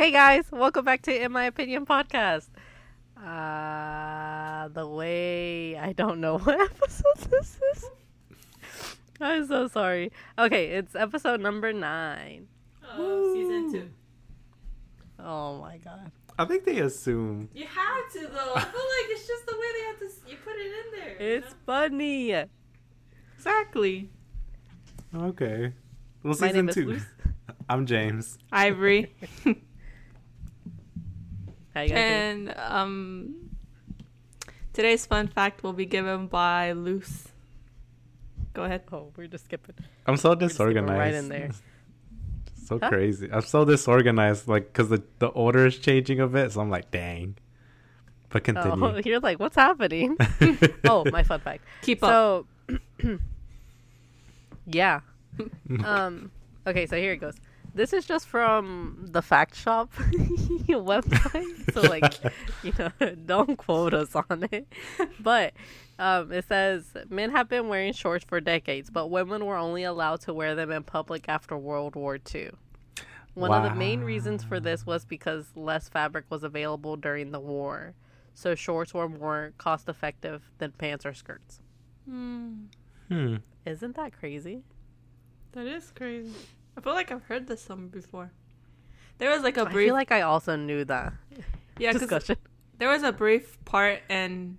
Hey guys, welcome back to In My Opinion podcast. Uh, the way I don't know what episode this is. I'm so sorry. Okay, it's episode number nine. Oh, season two. Oh my god. I think they assume. You had to though. I feel like it's just the way they have to. You put it in there. you It's know? funny. exactly. Okay. Well, My season name is two. Luz. I'm James. Ivory. How you and um, today's fun fact will be given by Luz. Go ahead. Oh, we're just skipping. I'm so disorganized. right in there. So Huh? crazy. I'm so disorganized, like, because the, the order is changing a bit. So I'm like, dang. But Oh, continue. you're like, what's happening? oh, my fun fact. Keep up. So, yeah. Um. Okay, so here it goes. This is just from the Fact Shop website, so like, you know, don't quote us on it. But um, it says men have been wearing shorts for decades, but women were only allowed to wear them in public after World War II. One of the main reasons for this was because less fabric was available during the war, so shorts were more cost effective than pants or skirts. Hmm, Hmm. Isn't that crazy? that is crazy. I feel like I've heard this somewhere before. There was like a brief I feel like I also knew that yeah discussion. there was a brief part in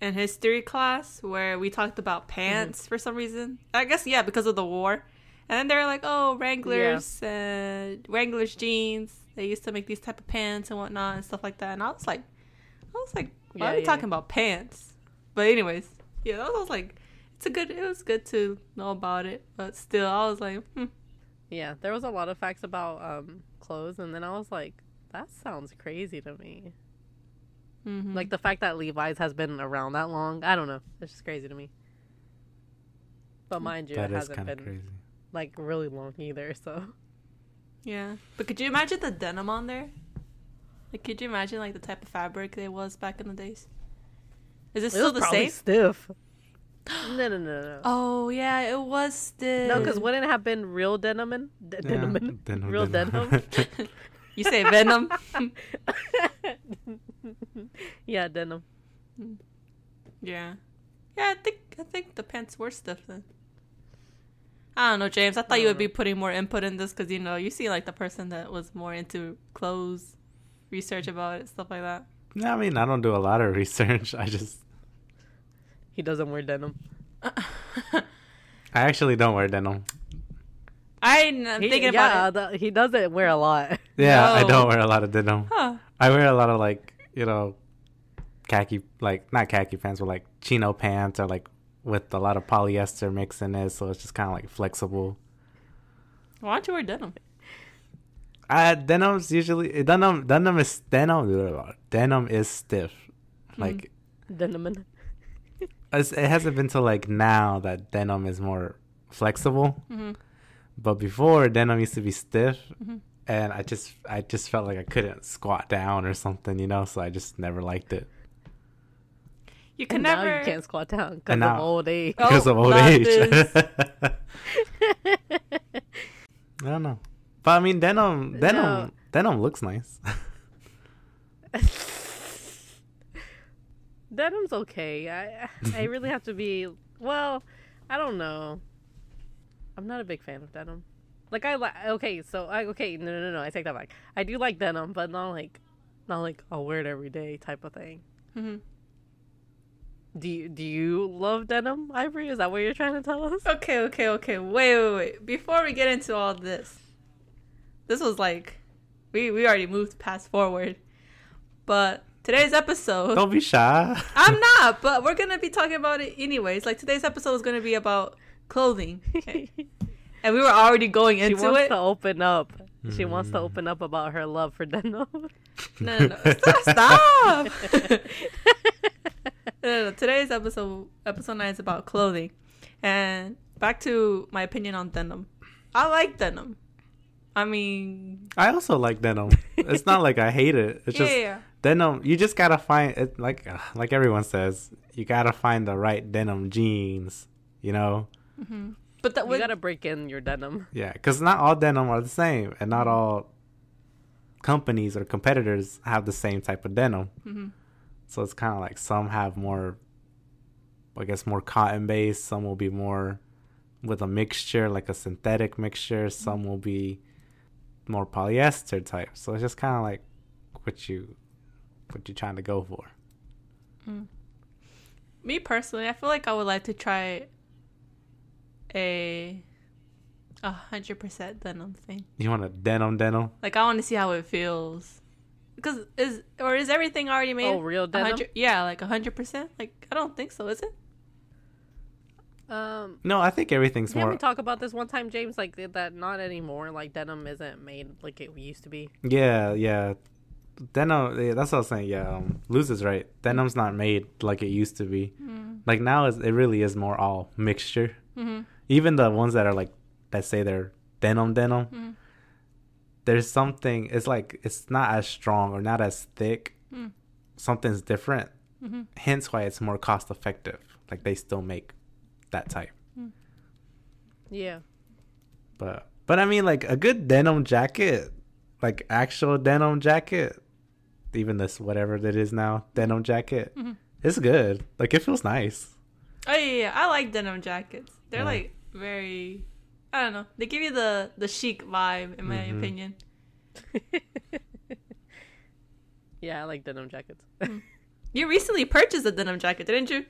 in history class where we talked about pants for some reason. I guess yeah, because of the war. And then they're like, oh, Wranglers, uh, Wranglers jeans. They used to make these type of pants and whatnot and stuff like that. And I was like, I was like, why Yeah, are we yeah. talking about pants? But anyways, yeah, I was like, it's a good. It was good to know about it, but still, I was like, hmm. Yeah, there was a lot of facts about um clothes, and then I was like, that sounds crazy to me. mhm. Like the fact that Levi's has been around that long, I don't know. It's just crazy to me. But mind you, That it is hasn't kind been of crazy. like really long either. So Yeah, but could you imagine the denim on there? Like, could you imagine like the type of fabric it was back in the days? Is it it still was the same? stiff. No, no, no, no. Oh yeah, it was still. No, because wouldn't it have been real denim? in- D- Yeah, denim, denim, real denim. denim. you say venom. yeah, denim. yeah, yeah. I think I think the pants were stiff then. I don't know, James. I thought you would be putting more input in this because you know you see like the person that was more into clothes, research about it, stuff like that. No, I mean, I don't do a lot of research. I just, He doesn't wear denim. I actually don't wear denim. I'm I'm He, thinking yeah, about it. the- he doesn't wear a lot. Yeah, I don't wear a lot of denim. Huh. I wear a lot of like, you know, khaki, like not khaki pants, but like chino pants, or like with a lot of polyester mix in it, so it's just kind of like flexible. Why don't you wear denim? Uh, denim's usually denim. Denim is denim. Denim is stiff. Like Denim. In- it's, it hasn't been till like now that denim is more flexible. hmm But before denim used to be stiff, Mhm. and I just I just felt like I couldn't squat down or something, you know. So I just never liked it You can And never. now you can't squat down because And of old age. Oh, because of old age. I don't know, but I mean denim denim No. denim looks nice. Denim's okay. I I really have to be well. I don't know. I'm not a big fan of denim. Like I like okay, so I okay no no no no I take that back. I do like denim, but not like not like I'll wear it every day type of thing. hmm Do you do you love denim, Ivory? Is that what you're trying to tell us? Okay, okay, okay. Wait, wait, wait. Before we get into all this, this was like we we already moved past forward, but today's episode. don't be shy. I'm not, but we're gonna be talking about it anyways. Like today's episode is gonna be about clothing, and we were already going she into wants it. to open up. She wants to Mm. open up about her love for denim. No, no, no. Stop! stop. no, no, no. Today's episode, episode nine, is about clothing, and back to my opinion on denim. I like denim. I mean, I also like denim. It's not like I hate it. It's yeah, just yeah. Denim. You just gotta find it. Like uh, like everyone says, you gotta find the right denim jeans. You know. hmm But that you gotta break in your denim. Yeah, because not all denim are the same, and not all companies or competitors have the same type of denim. Mhm. So it's kind of like some have more, I guess, more cotton based. Some will be more with a mixture, like a synthetic mixture. Some will be more polyester type. So it's just kind of like what you what you're trying to go for. Me personally, I feel like I would like to try a a hundred percent denim thing. You want a denim denim? Like I want to see how it feels. Because is or is everything already made? Oh, real denim? hundred- Yeah, like a hundred percent. Like I don't think so. Is it? Um, No, I think everything's didn't more. we talk about this one time, James? Like that, not anymore. Like denim isn't made like it used to be. Yeah, yeah. Denim. Yeah, that's what I was saying. Yeah, um, Luz is right. Denim's not made like it used to be. Like now, it really is more all mixture. Mm-hmm. Even the ones that are like that say they're denim denim. Mm. There's something. It's like it's not as strong or not as thick. Mm. Something's different. Mm-hmm. Hence why it's more cost effective. Like they still make that type. Yeah. But but I mean like a good denim jacket, like actual denim jacket, even this whatever that is now denim jacket, Mhm. it's good. Like it feels nice. Oh yeah, yeah, I like denim jackets. They're Yeah. like very. I don't know. They give you the the chic vibe, in my Mhm. opinion. yeah, I like denim jackets. You recently purchased a denim jacket, didn't you?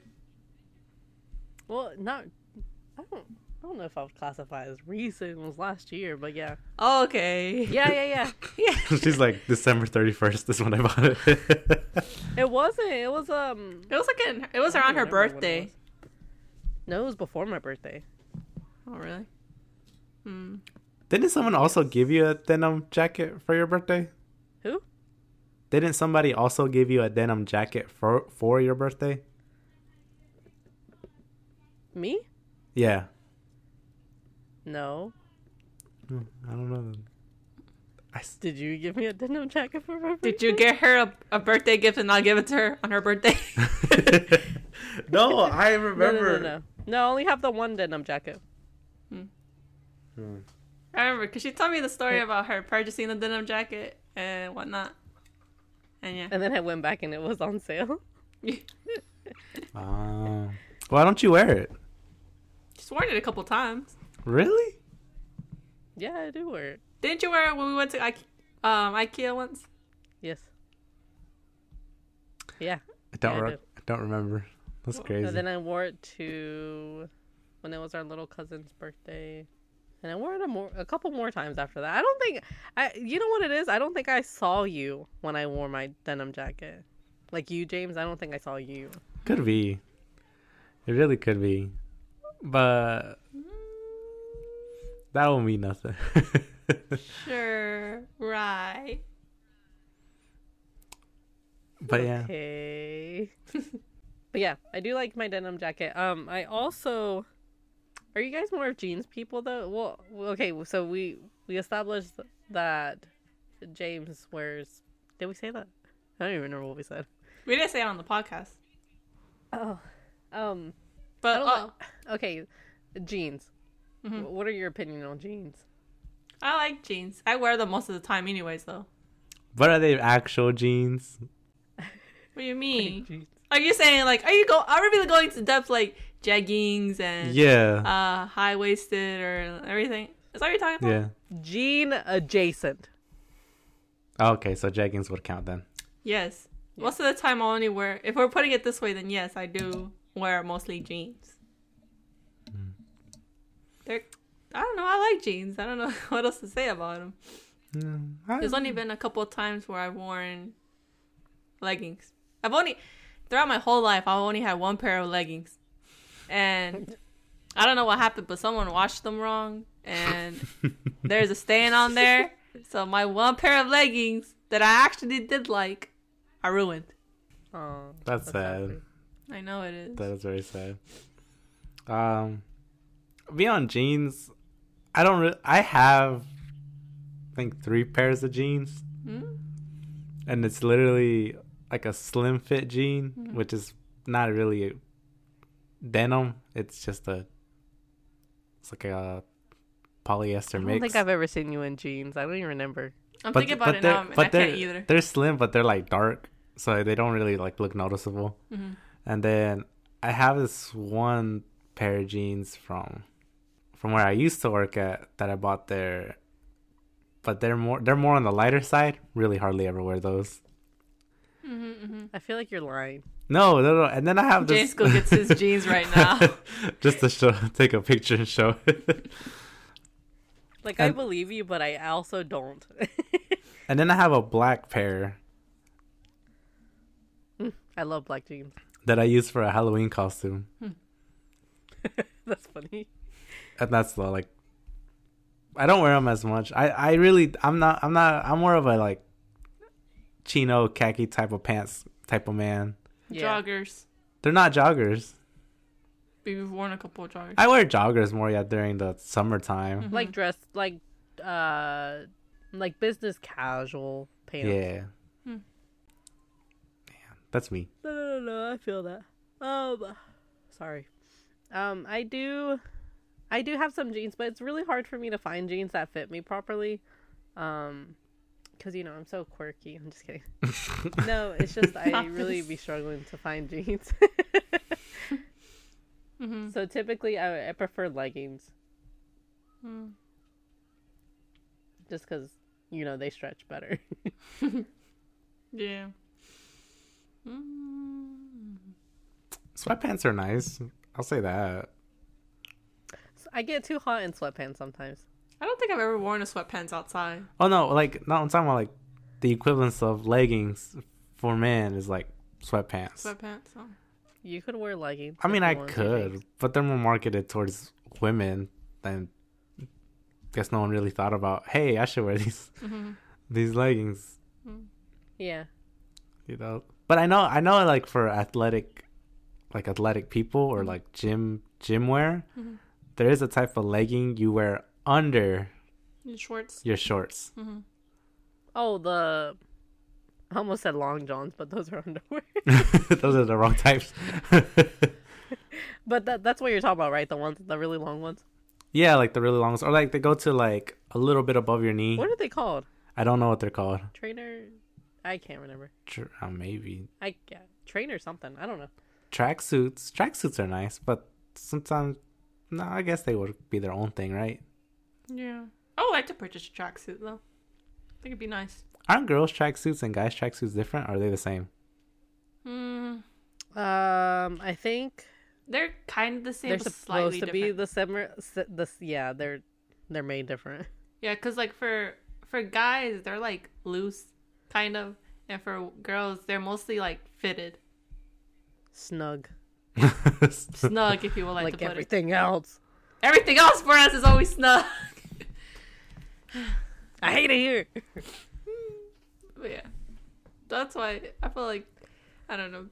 well, not. I don't. I don't know if I would classify as recent. It was last year, but yeah. Oh, okay. Yeah, yeah, yeah. yeah. She's like December thirty first is when I bought it. it wasn't. It was um. It was like in, it was I around her remember what it birthday. was. No, it was before my birthday. Oh really? Hmm. Didn't someone also give you a denim jacket for your birthday? Who? Didn't somebody also give you a denim jacket for for your birthday? Me? Yeah. No. Hmm, I don't know. I s- Did you give me a denim jacket for my birthday? Did you get her a, a birthday gift and not give it to her on her birthday? no, I No, remember. no, no, no. No, I only have the one denim jacket. Hmm. I remember because she told me the story about her purchasing the denim jacket and whatnot. And yeah, And then I went back and it was on sale. Oh. Why don't you wear it? she's worn it a couple times. Really? Yeah, I do wear it. Didn't you wear it when we went to Ike- um, IKEA once? Yes. Yeah. I don't. Yeah, I re- did. I don't remember. That's crazy. And then I wore it to when it was our little cousin's birthday. And I wore it a more a couple more times after that. I don't think I you know what it is? I don't think I saw you when I wore my denim jacket. Like you, James, I don't think I saw you. Could be. It really could be. But that won't mean nothing. Sure, right. but yeah. Okay. but yeah, I do like my denim jacket. Um, I also. Are you guys more of jeans people though? Well, well, okay. So we we established that James wears. Did we say that? I don't even remember what we said. We didn't say it on the podcast, Oh, um. but I don't oh, Okay, jeans. Mhm. What are your opinion on jeans? I like jeans. I wear them most of the time, anyways. Though. But are they actual jeans? What do you mean? Are you saying like are you go? Are we really going to depth like jeggings and Yeah. uh high waisted or everything? Is that what you're talking about? yeah. Jean adjacent. Okay, so jeggings would count then. Yes. Most of the time, I only wear. If we're putting it this way, then yes, I do wear mostly jeans. They're. I don't know. I like jeans. I don't know what else to say about them. Mm, I- There's only been a couple of times where I've worn leggings. I've only throughout my whole life I've only had one pair of leggings, and I don't know what happened, but someone washed them wrong, and there's a stain on there. So my one pair of leggings that I actually did like, are ruined. Oh, That's sad. ugly. I know it is. That is very sad. Um, beyond jeans, I don't. Re- I have, I think, three pairs of jeans, Hmm? and it's literally like a slim fit jean, Mhm. which is not really denim. It's just a. It's like a polyester I don't mix. think I've ever seen you in jeans. I don't even remember. I'm but thinking about it now. but I they're can't either. they're slim, but they're like dark, so they don't really like look noticeable. Mhm. And then I have this one pair of jeans from from where I used to work at that I bought there, but they're more they're more on the lighter side. Really hardly ever wear those. Mhm, mhm. I feel like you're lying. No, no, no. And then I have this. James go gets his jeans right now. just to show, take a picture and show. it. Like I believe you, but I also don't. and then I have a black pair I love black jeans. that I use for a Halloween costume, That's funny. And that's the like. I don't wear them as much. I I really I'm not I'm not I'm more of a like chino khaki type of pants type of man. Yeah. Joggers. They're not joggers. We've worn a couple of joggers. I wear joggers more yeah during the summertime. Mhm. Like dress, like uh, like business casual pants. Yeah. Hmm. Yeah, that's me. No, no, no, no. I feel that. Um, sorry. Um, I do, I do have some jeans, but it's really hard for me to find jeans that fit me properly. Um, because you know I'm so quirky. I'm just kidding. no, it's just I really be struggling to find jeans. Mhm. so typically, I, I prefer leggings, Mm. just because you know they stretch better. Yeah. Mm. Sweatpants are nice. I'll say that. So I get too hot in sweatpants sometimes. I don't think I've ever worn a sweatpants outside. Oh no, like no, I'm talking about like the equivalence of leggings for men is like sweatpants. Sweatpants. Oh. You could wear leggings. I mean, I you wanted to, could, James. but they're more marketed towards women. than. guess no one really thought about. Hey, I should wear these Mhm. these leggings. Yeah. You know, but I know I know like for athletic, like athletic people or Mm-hmm. like gym gym wear, Mhm. There is a type of legging you wear under Your shorts. your shorts. Mhm. Oh, the. I almost said long johns, but those are underwear. Those are the wrong types. but that, that's what you're talking about, right? The ones, the really long ones. yeah, like the really long ones, or like they go to like a little bit above your knee. What are they called? I don't know what they're called. Trainer? I can't remember. Tr- uh, maybe I yeah, trainer something. I don't know. track suits. Track suits are nice, but sometimes no, I guess they would be their own thing, right? Yeah. Oh I would like to purchase a tracksuit though. I think it'd be nice. Aren't girls track suits and guys track suits different? Or are they the same? Mm, Um, I think they're kind of the same, they're but supposed to different. be the similar. The yeah, they're they're made different. Yeah, cause like for for guys, they're like loose, kind of, and for girls, they're mostly like fitted, Snug, snug, if you will like, like, to put everything else. Everything else for us is always snug. I hate it here. But yeah, that's why I feel like I don't know.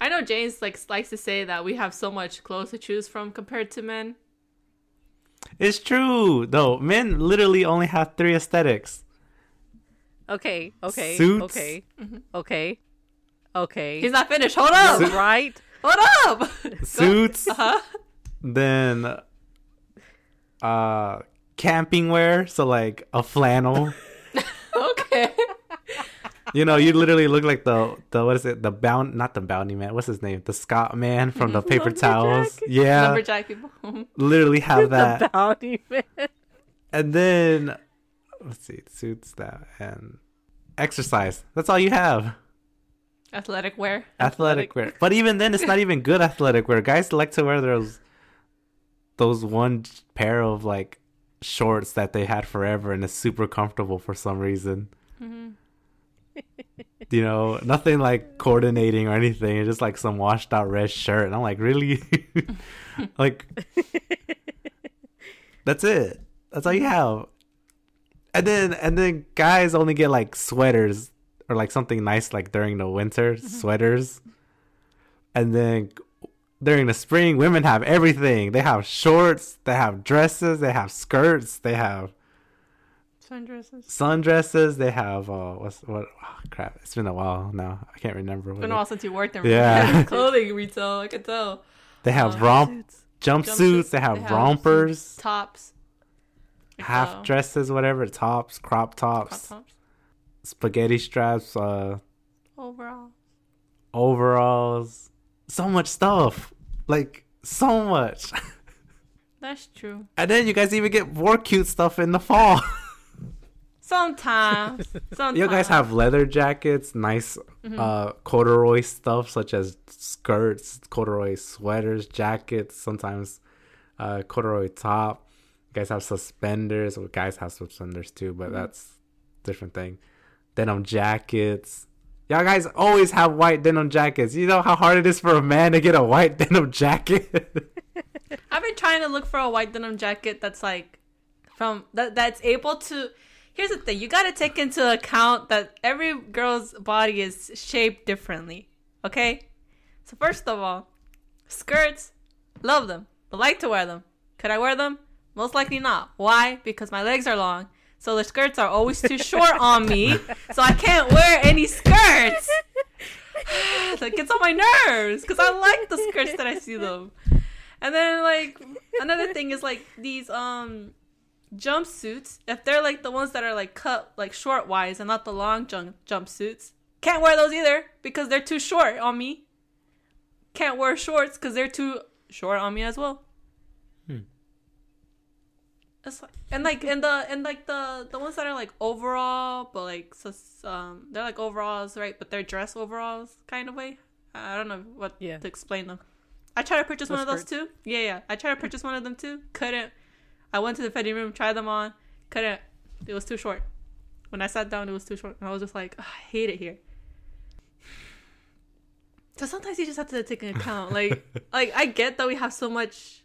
I know James like likes to say that we have so much clothes to choose from compared to men. it's true. though. men literally only have three aesthetics. Okay, okay, Suits. okay, mm-hmm. okay, okay. He's not finished. Hold up. Right. Hold up. Suits, Uh huh. then uh camping wear, so like a flannel. Okay. You know, you literally look like the the what is it? The bound not the bounty man. What's his name? The Scott man from the paper towels. Yeah, Lumberjack people. literally have that. The bounty man. and then let's see, suits that and exercise. That's all you have. Athletic wear. Athletic wear. But even then, it's not even good athletic wear. Guys like to wear those those one pair of like shorts that they had forever and it's super comfortable for some reason. hmm You know, nothing like coordinating or anything. It's just like some washed out red shirt. And I'm like, really? like, that's it. That's all you have. And then, and then guys only get like sweaters or like something nice like during the winter, sweaters. And then during the spring, women have everything. They have shorts, they have dresses, they have skirts, they have Sundresses. sundresses. They have uh, what's what? Oh, crap! It's been a while now. I can't remember. It's been a while since you worked in Yeah. clothing retail. I can tell. they have Uh, romp jumpsuits. Jumpsuits, They have they have rompers. Tops. half dresses, whatever, tops, crop crop tops, tops. Spaghetti straps, uh, Overall. overalls, so much stuff, like so much. That's true. And then you guys even get more cute stuff in the fall. Sometimes. Sometimes. you guys have leather jackets, nice Mm-hmm. uh corduroy stuff such as skirts, corduroy sweaters, jackets, sometimes uh corduroy top. You guys have suspenders. Well, guys have suspenders too, but Mm-hmm. that's different thing. Denim jackets. Y'all guys always have white denim jackets. You know how hard it is for a man to get a white denim jacket? I've been trying to look for a white denim jacket that's like from that that's able to Here's the thing, you got to take into account that every girl's body is shaped differently. Okay? So first of all, skirts, love them. I like to wear them. Could I wear them? Most likely not. Why? Because my legs are long. So the skirts are always too short on me. So I can't wear any skirts. that gets on my nerves because I like the skirts that I see them. And then like another thing is like these um jumpsuits. If they're like the ones that are like cut like short wise and not the long jump jumpsuits, can't wear those either because they're too short on me. Can't wear shorts because they're too short on me as well. It's like, and like and the and like the the ones that are like overall, but like so um they're like overalls, right? But they're dress overalls kind of way. I don't know what Yeah. to explain them. I tried to purchase The one of those skirts. too. Yeah, yeah. I tried to purchase one of them too. Couldn't. I went to the fitting room, tried them on. Couldn't. It was too short. When I sat down, it was too short. And I was just like, "Ugh, I hate it here. So sometimes you just have to take an account, like, like I get that we have so much,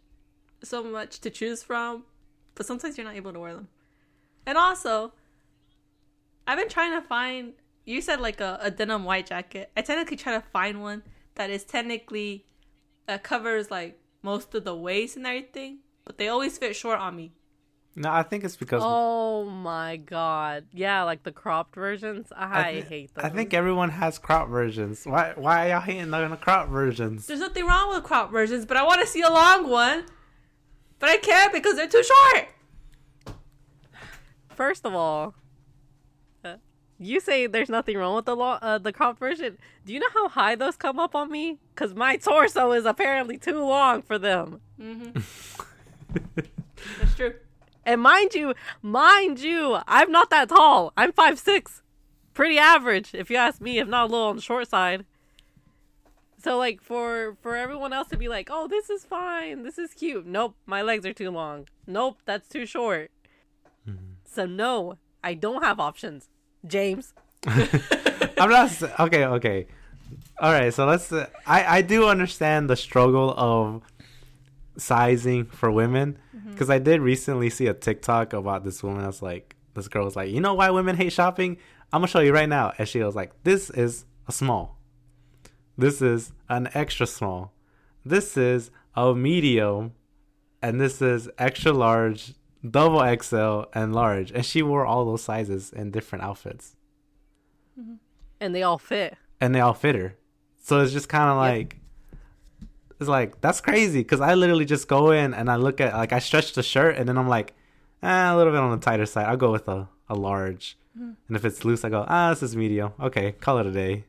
so much to choose from, but sometimes you're not able to wear them. And also, I've been trying to find. You said like a, a denim white jacket. I technically try to find one that is technically that covers like most of the waist and everything, but they always fit short on me. no, I think it's because Oh my god. Yeah, like the cropped versions. I, thi- hate those. I think everyone has crop versions. Why why are y'all hating on the crop versions? There's nothing wrong with crop versions, but I want to see a long one. But I can't because they're too short. First of all, uh, you say there's nothing wrong with the lo- uh, the cropped version. Do you know how high those come up on me? Cause my torso is apparently too long for them. Mm-hmm. That's true. And mind you, mind you, I'm not that tall. I'm five six, pretty average if you ask me. If not a little on the short side. So like for for everyone else to be like, oh, this is fine, this is cute. Nope, my legs are too long. Nope, that's too short. So no, I don't have options. James. I'm not okay. Okay, all right. So let's. Uh, I I do understand the struggle of sizing for women because I did recently see a TikTok about this woman that's like this girl was like, you know why women hate shopping? I'm gonna show you right now, and she was like, this is a small. This is an extra small. This is a medium, and this is extra large, double XL, and large. And she wore all those sizes in different outfits And they all fit. and they all fit her. So it's just kind of like it's like that's crazy because I literally just go in and I look at like I stretch the shirt and then I'm like eh, a little bit on the tighter side. I'll go with a, a large, and if it's loose, I go ah this is medium. Okay, call it a day.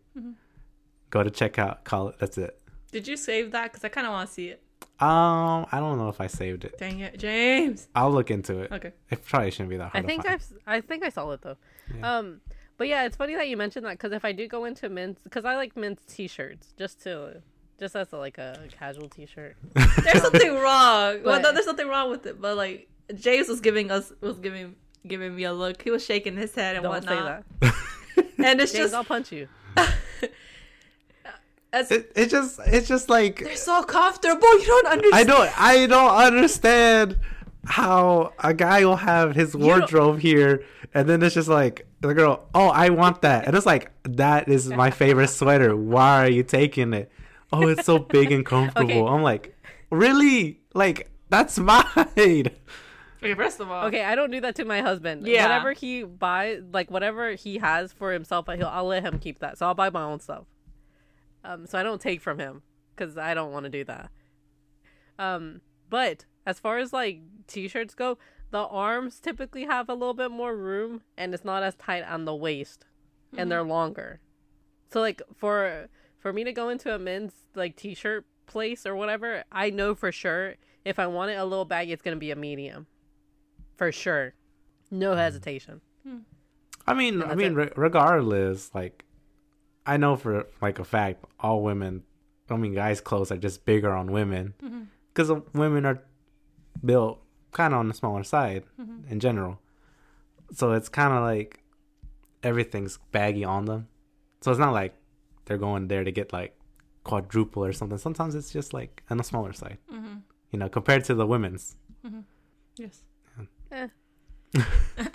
Go to checkout, call it. That's it. Did you save that? Because I kind of want to see it. Um, I don't know if I saved it. Dang it, James. I'll look into it. Okay. It probably shouldn't be that hard. I think to find. I've s- I think I saw it though. Yeah. Um, but yeah, it's funny that you mentioned that because if I do go into men's, because I like men's t-shirts just to just as a, like a casual t-shirt. There's something wrong. well, no, there's nothing wrong with it. But like James was giving us was giving giving me a look. He was shaking his head and Don't say whatnot. that. And it's James, just I'll punch you. it's, It, it just it's just like they're so comfortable. You don't understand. I don't I don't understand how a guy will have his wardrobe here and then it's just like the girl, oh I want that. And it's like that is my favorite sweater. Why are you taking it? Oh, it's so big and comfortable. Okay. I'm like, really? Like that's mine. Okay, first of all, Okay, I don't do that to my husband. Yeah. Whatever he buys, like whatever he has for himself, he'll I'll let him keep that. So I'll buy my own stuff. Um, so I don't take from him because I don't want to do that. Um, But as far as like t-shirts go, the arms typically have a little bit more room and it's not as tight on the waist and they're longer. So like for for me to go into a men's like t-shirt place or whatever, I know for sure if I want it a little baggy it's going to be a medium. For sure. No hesitation. I mean, I mean, re- regardless, like, I know for like a fact, all women, I mean, guys' clothes are just bigger on women because women are built kind of on the smaller side in general. So it's kind of like everything's baggy on them. So it's not like they're going there to get like quadruple or something. Sometimes it's just like on the smaller side, Mm-hmm. you know, compared to the women's. Yes. Eh.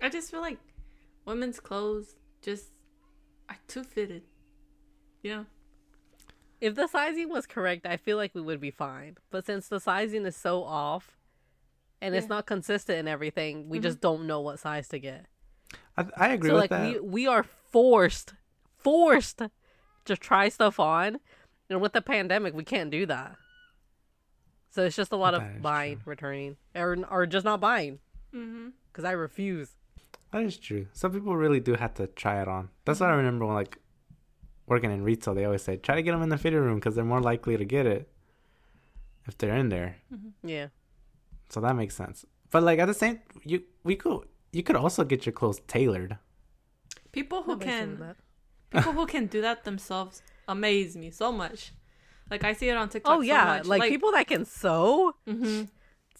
I just feel like women's clothes just are too fitted. Yeah. If the sizing was correct, I feel like we would be fine. But since the sizing is so off and it's not consistent in everything, we just don't know what size to get. I, I agree so with like that. we we are forced forced to try stuff on. And with the pandemic, we can't do that. So it's just a lot That of buying, true. returning, or or just not buying Mm-hmm. because I refuse. That is true. Some people really do have to try it on. That's what I remember when like working in retail. They always say try to get them in the fitting room because they're more likely to get it if they're in there. Yeah. So that makes sense. But like at the same, you we could you could also get your clothes tailored. People who Nobody's can people who can do that themselves amaze me so much. Like I see it on TikTok. Oh yeah, so much. like, people that can sew, hmm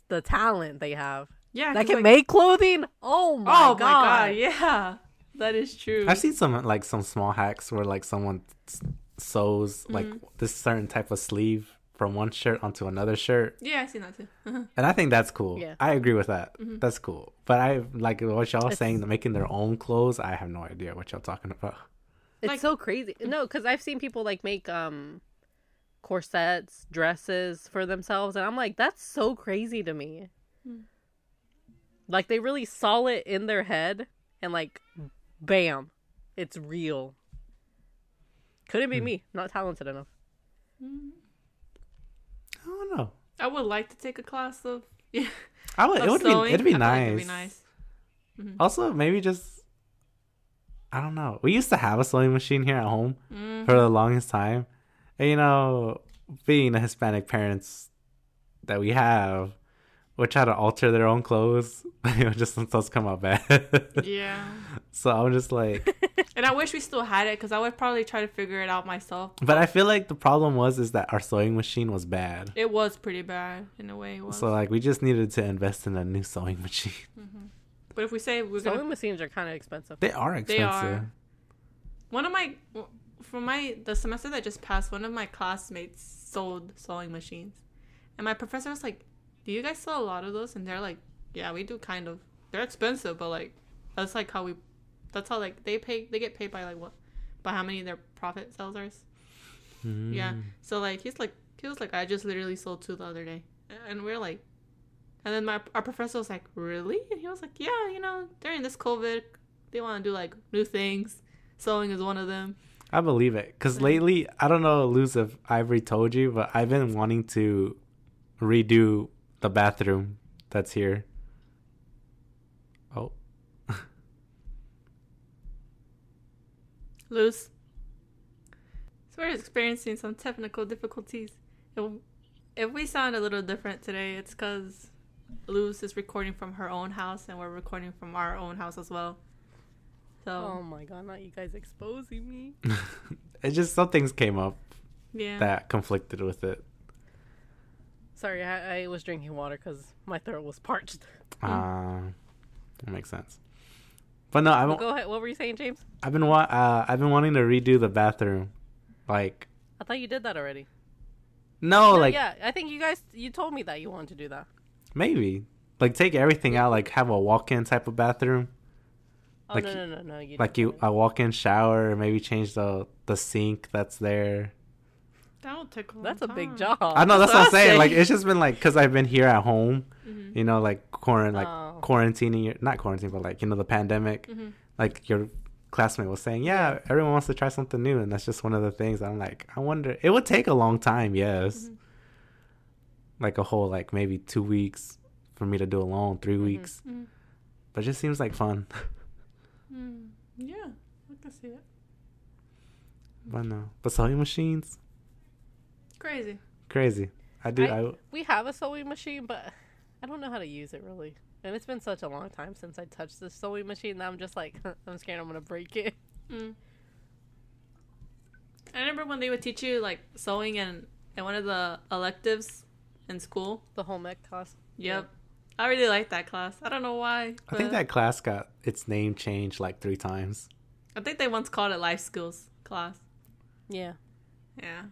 the talent they have. Yeah, that 'cause, can like, make clothing. Oh my oh god! my god, yeah, that is true. I've seen some like some small hacks where like someone s- sews like this certain type of sleeve from one shirt onto another shirt. yeah, I've seen that too. Uh-huh. And I think that's cool. Yeah. I agree with that. That's cool. But I like what y'all It's- saying, making their own clothes. I have no idea what y'all talking about. It's Like- so crazy. No, because I've seen people like make um corsets, dresses for themselves, and I'm like, that's so crazy to me. Like they really saw it in their head, and like, bam, it's real. Couldn't be me. Not talented enough. I don't know. I would like to take a class of yeah. I would. of It would sewing. be. It'd be I feel like nice. it'd be nice. Also, maybe just. I don't know. We used to have a sewing machine here at home Mm-hmm. for the longest time, and you know, being the Hispanic parents that we have, would try to alter their own clothes. it would just sometimes come out bad. Yeah, so I'm just like, and I wish we still had it because I would probably try to figure it out myself. but I feel like the problem was is that our sewing machine was bad. It was pretty bad in a way. It was. So like we just needed to invest in a new sewing machine. Mm-hmm. but if we say we're Sewing gonna, machines are kind of expensive. They are They expensive. are. one of my from my the semester that just passed, one of my classmates sold sewing machines, and my professor was like, "Do you guys sell a lot of those?" And they're like, "Yeah, we do, kind of. They're expensive, but like that's like how we, that's how like they pay. They get paid by like what, by how many their profit sellers. Mm. Yeah. So like he's like he was like I just literally sold two the other day, and we're like, and then my our professor was like really, and he was like yeah, you know during this COVID, they want to do like new things. Sewing is one of them. I believe it because lately I don't know, Luz, if Ivory told you, but I've been wanting to redo the bathroom that's here. Oh, Luz. So we're experiencing some technical difficulties. If, if we sound a little different today, it's because Luz is recording from her own house and we're recording from our own house as well. So Oh my god! Not you guys exposing me. it just some things came up yeah. that conflicted with it. Sorry, I, I was drinking water because my throat was parched. Uh, that makes sense. But no, I've But go ahead. What were you saying, James? I've been wa- uh, I've been wanting to redo the bathroom, like I thought you did that already. no, No, like yeah, I think you guys you told me that you wanted to do that. maybe like take everything out, like have a walk-in type of bathroom. Oh Like no, no, no, no. You like you a walk-in shower maybe change the the sink that's there That'll take a long That's a big time. job. i know that's, that's what what i'm I saying like it's just been like because i've been here at home Mhm. you know like quarant like Oh. quarantining not quarantine but like you know the pandemic Mhm. like your classmate was saying yeah everyone wants to try something new and that's just one of the things i'm like i wonder it would take a long time yes Mhm. like a whole like maybe two weeks for me to do alone, 3 Mhm. weeks. But it just seems like fun. Mm. Yeah, I can see it. but no, but sewing machines, Crazy. crazy. I do. I- I, We have a sewing machine, but I don't know how to use it really. And it's been such a long time since I touched this sewing machine that I'm just like, I'm scared I'm gonna break it. Mm. I remember when they would teach you like sewing in, in one of the electives in school. The home ec class. Yep. I really liked that class. I don't know why. I think that class got its name changed like three times. I think they once called it life skills class. Yeah. Yeah.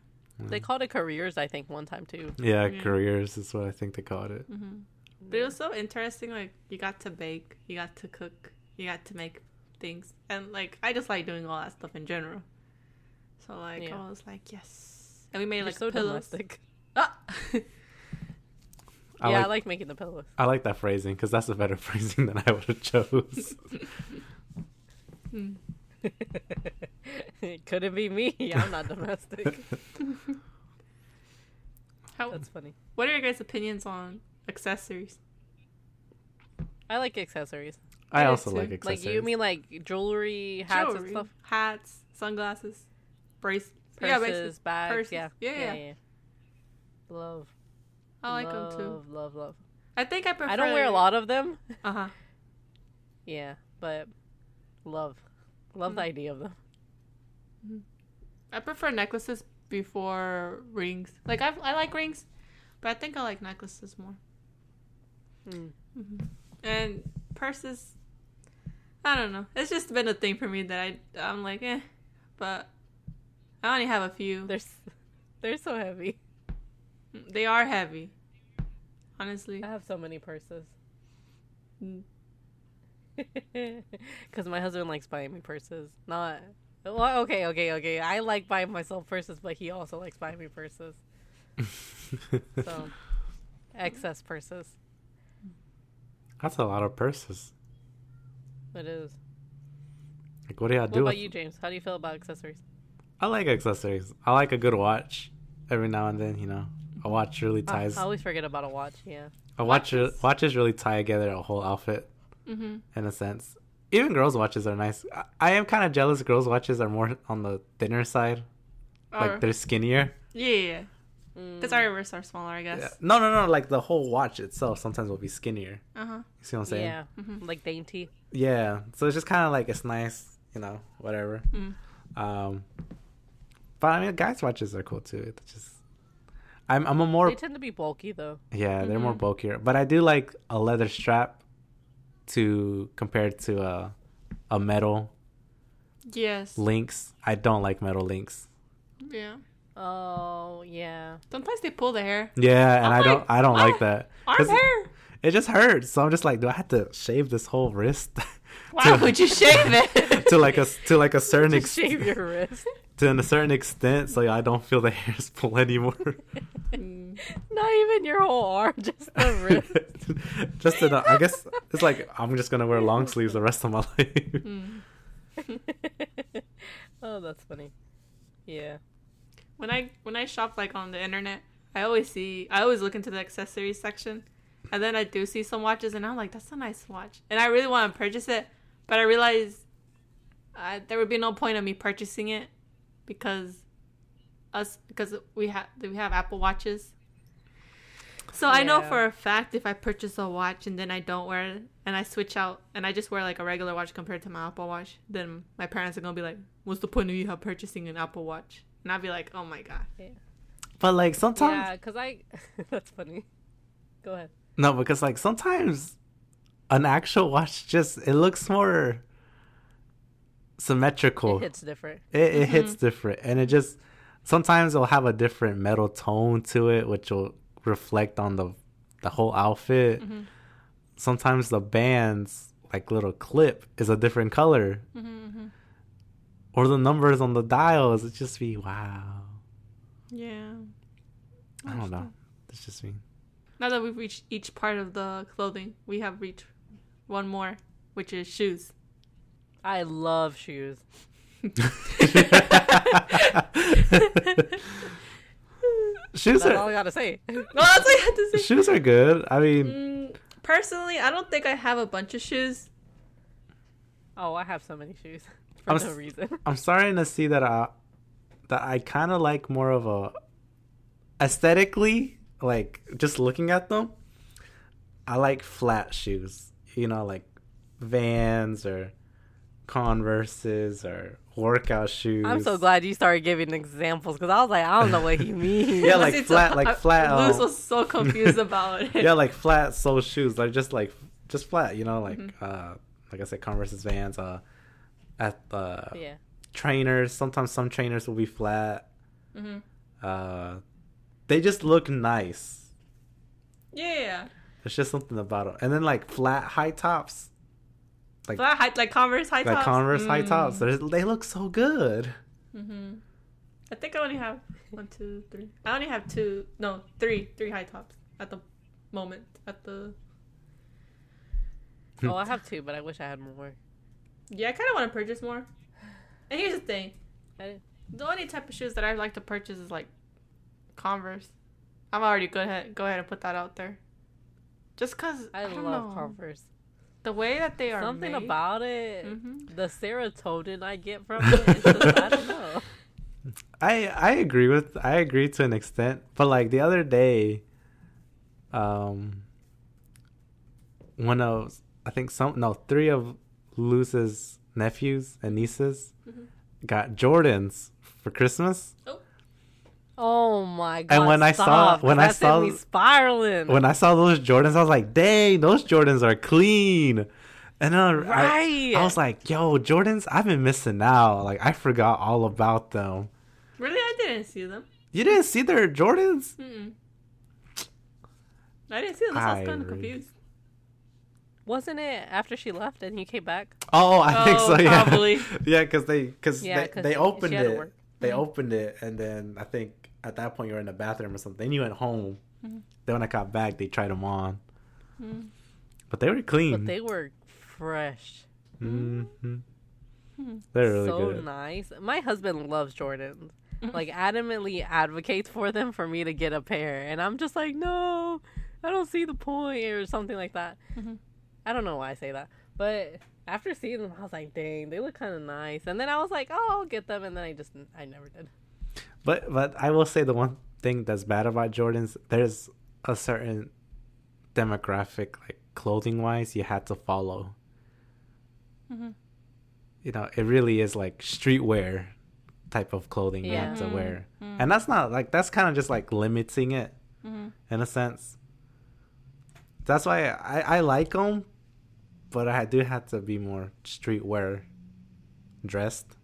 They called it careers, I think, one time too. Yeah, Yeah. careers is what I think they called it. hmm But it was so interesting. Like you got to bake, you got to cook, you got to make things, and like I just like doing all that stuff in general. So like Yeah. I was like yes, and we made You're like so pillows. domestic. Ah! I yeah, like I like making the pillows. I like that phrasing because that's a better phrasing than I would have chose. Mm. Couldn't be me. I'm not domestic. How, That's funny. what are your guys' opinions on accessories? I like accessories. I I also like Like, accessories. Like you mean like jewelry, hats Jewelry, and stuff, hats, sunglasses, brace. yeah, purses, basically. bags. Purses. Yeah. Yeah, yeah. Love. I like love, them too. Love, love. I think I prefer. I don't wear a lot of them. Uh huh. Yeah, but love, love the Mm. idea of them. I prefer necklaces before rings. Like I, I like rings, but I think I like necklaces more. Mm. And purses, I don't know. It's just been a thing for me that I I'm like eh, but I only have a few. They're they're so heavy. They are heavy. Honestly. I have so many purses. Mm. Because my husband likes buying me purses. Not well, okay, okay, okay. I like buying myself purses, but he also likes buying me purses. So excess purses. That's a lot of purses. It is. Like, what do y'all What do? about with- you, James? How do you feel about accessories? I like accessories. I like a good watch. Every now and then, you know, a watch really I, ties. I always forget about a watch. Yeah. a watch Watches. watches really tie together a whole outfit Mm-hmm. in a sense. Even girls' watches are nice. I, I am kind of jealous. Girls' watches are more on the thinner side, like they're skinnier. yeah, yeah. Mm. Because our wrists are smaller, I guess. Yeah. No, no, no. Like the whole watch itself sometimes will be skinnier. Uh huh. You see what I'm saying? yeah, Mhm. like dainty. Yeah. So it's just kind of like it's nice, you know, whatever. Mm. Um, but I mean, guys' watches are cool too. It's just, I'm I'm a more They tend to be bulky though. yeah, they're more Mhm. bulkier. But I do like a leather strap to compared to a a metal Yes. links. I don't like metal links. Yeah. Oh yeah. Sometimes they pull the hair. Yeah, and I'm I don't like, I don't "Ah, like that. Arm 'Cause hair. It just hurts. So I'm just like, do I have to shave this whole wrist? Why to- would you shave it? to like a to like a certain Just extent, shave your wrist. To a certain extent, so I don't feel the hairs pull anymore. Not even your whole arm, just the wrist. just enough. I guess it's like I'm just gonna wear long sleeves the rest of my life. Mm. oh, that's funny. Yeah. When I when I shop like on the internet, I always see I always look into the accessories section, and then I do see some watches, and I'm like, that's a nice watch, and I really want to purchase it, but I realize uh, there would be no point of me purchasing it because us because we have we have Apple watches. So I know for a fact if I purchase a watch and then I don't wear it and I switch out and I just wear like a regular watch compared to my Apple watch, then my parents are gonna be like, "What's the point of you have purchasing an Apple watch?" And I'd be like, "Oh my god." But like sometimes Yeah, because I. that's funny. Go ahead. no, because like sometimes an actual watch just it looks more symmetrical. It hits different. it, it hits different and it just sometimes it'll have a different metal tone to it which will reflect on the the whole outfit Mhm. sometimes the bands like little clip is a different color Mm-hmm, or the numbers on the dials it just be wow Yeah. i don't know it's just me Now that we've reached each part of the clothing, we have reached one more, which is shoes. I love shoes. shoes That's all I are gotta say. Well, that's what I had to say. shoes are good. I mean, Mm, personally, I don't think I have a bunch of shoes. Oh, I have so many shoes for I'm no s- reason. I'm starting to see that I that I kind of like more of a aesthetically, like just looking at them. I like flat shoes, you know, like Vans or Converses or workout shoes. I'm so glad you started giving examples because I was like, I don't know what he means. Yeah, like flat- so- like I- flat, Luz um, was so confused about it. Yeah, like flat sole shoes, like just like just flat, you know, like Mhm. uh like I said, Converse's Vans, uh at uh yeah. trainers. Sometimes some trainers will be flat. hmm Uh, they just look nice. Yeah, There's just something about them. And then like flat high tops, like flat high, like Converse high like tops. Converse high Mm. tops. They're, they look so good. hmm I think I only have one, two, three. I only have two, no, three, three high tops at the moment. At the Oh, I have two, but I wish I had more. yeah, I kind of want to purchase more. And here's the thing: the only type of shoes that I like to purchase is like Converse. I'm already go ahead, go ahead and put that out there. Just cause I, I, don't love know. Converse. The way that they are Something made. about it, Mhm. the serotonin I get from it, just, I don't know. I I agree with I agree to an extent, but like the other day, um, one of I think some no three of Luz's nephews and nieces Mhm. got Jordans for Christmas. Oh my god! And when I saw- stop, when I saw- me spiraling. When I saw those Jordans, I was like, "Dang, those Jordans are clean." And then I, right, I was like, "Yo, Jordans, I've been missing out. Like I forgot all about them." Really, I didn't see them. You didn't see their Jordans? Mm-mm. I didn't see them. So I was kind of confused. wasn't it after she left and he came back? Oh, I think Oh, so. Yeah, probably. yeah, because they because Yeah, they, 'cause they opened she had to it. work. They Mhm. opened it, and then I think at that point you were in the bathroom or something. Then you went home. Mhm. Then when I got back, they tried them on, Mm. but they were clean. But they were fresh. hmm Mhm. They're really so good. nice. My husband loves Jordans. Mhm. Like adamantly advocates for them for me to get a pair, and I'm just like, no, I don't see the point, or something like that. Mhm. I don't know why I say that, but after seeing them, I was like, dang, they look kind of nice. And then I was like, oh, I'll get them, and then I just, I never did. But but I will say the one thing that's bad about Jordans, there's a certain demographic, like clothing wise, you had to follow. Mhm. You know, it really is like streetwear type of clothing you have to wear, mm. and that's not like that's kind of just like limiting it Mhm. in a sense. That's why I I like them, but I do have to be more streetwear dressed.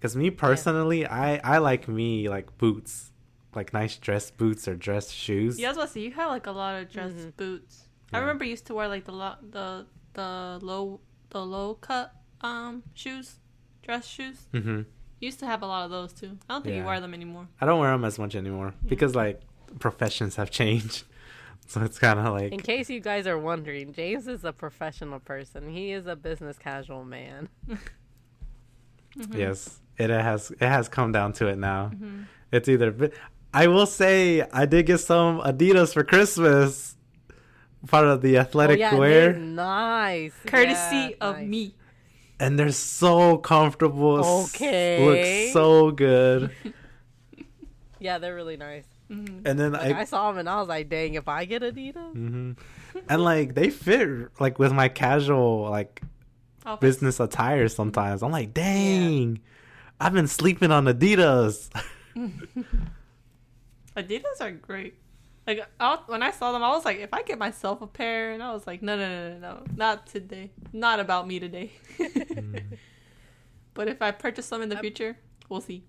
Because me personally, I I like me like boots, like nice dress boots or dress shoes. Yeah, I was about to say you have like a lot of dress Mhm. boots. I remember you used to wear like the lo- the the low the low cut um shoes, dress shoes. hmm You used to have a lot of those too. I don't think you wear them anymore. I don't wear them as much anymore because like professions have changed, so it's kind of like In case you guys are wondering, James is a professional person. He is a business casual man. Mhm. yes, it has it has come down to it now. Mhm. It's either I will say I did get some Adidas for Christmas, part of the athletic oh, yeah, wear, nice. Courtesy Yeah, of nice. me. and they're so comfortable. s- Okay. look so good. Yeah, they're really nice. Mhm. And then Like, I I saw them and I was like, dang, if I get Adidas. hmm And like they fit like with my casual like Office. business attire sometimes. I'm like, dang, I've been sleeping on Adidas. Adidas are great. Like I, was- when I saw them, I was like, if I get myself a pair, and I was like, no, no, no, no, no, not today. Not about me today. but if I purchase some in the I- future, we'll see.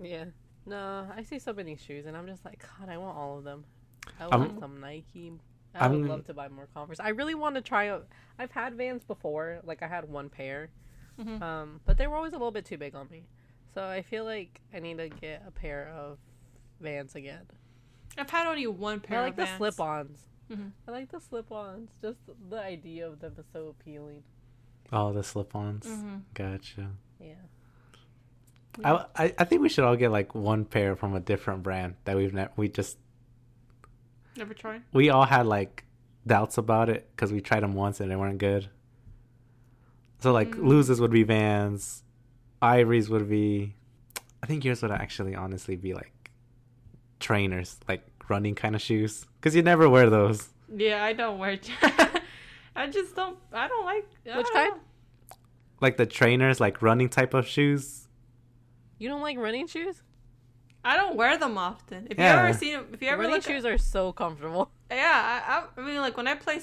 Yeah. No, I see so many shoes and I'm just like, God, I want all of them. I I'm- want some Nike. I would I'm- love to buy more Converse. I really want to try out. I've had Vans before. Like I had one pair, Mhm. um, but they were always a little bit too big on me. So I feel like I need to get a pair of Vans again. I've had only one pair. I like of the Vans. slip-ons. Mhm. I like the slip-ons. Just the idea of them is so appealing. oh, the slip-ons. Mhm. Gotcha. Yeah. I, I I think we should all get like one pair from a different brand that we've never we just Never tried. we all had like doubts about it because we tried them once and they weren't good. So like Mm. Luz's would be Vans, Ivory's would be. I think yours would actually honestly be like trainers, like running kind of shoes, because you never wear those. Yeah, I don't wear. I just don't. I don't like. I Which don't kind? know. Like the trainers, like running type of shoes. You don't like running shoes? I don't wear them often. If Yeah. you ever seen, if you ever running look, shoes are so comfortable. yeah, I, I, I mean, like when I play,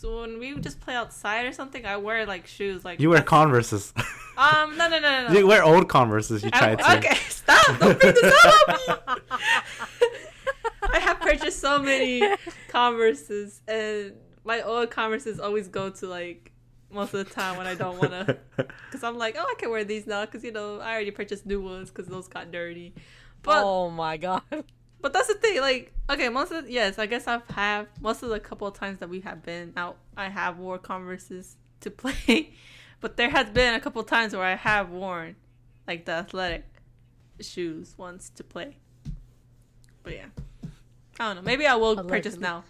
s- when we just play outside or something, I wear like shoes, like You wear Converses. um, no, no, no, no, no. you wear old Converses. You try to. okay, stop! Don't bring this up. I have purchased so many Converses, and my old Converses always go to like most of the time when I don't want to, because I'm like, oh, I can wear these now, because you know I already purchased new ones because those got dirty. But oh my god. But that's the thing, like, okay, most of the, yes, I guess I've have most of the couple of times that we have been out, I have wore Converses to play, but there has been a couple of times where I have worn like the athletic shoes once to play. But yeah, I don't know. Maybe I will purchase now.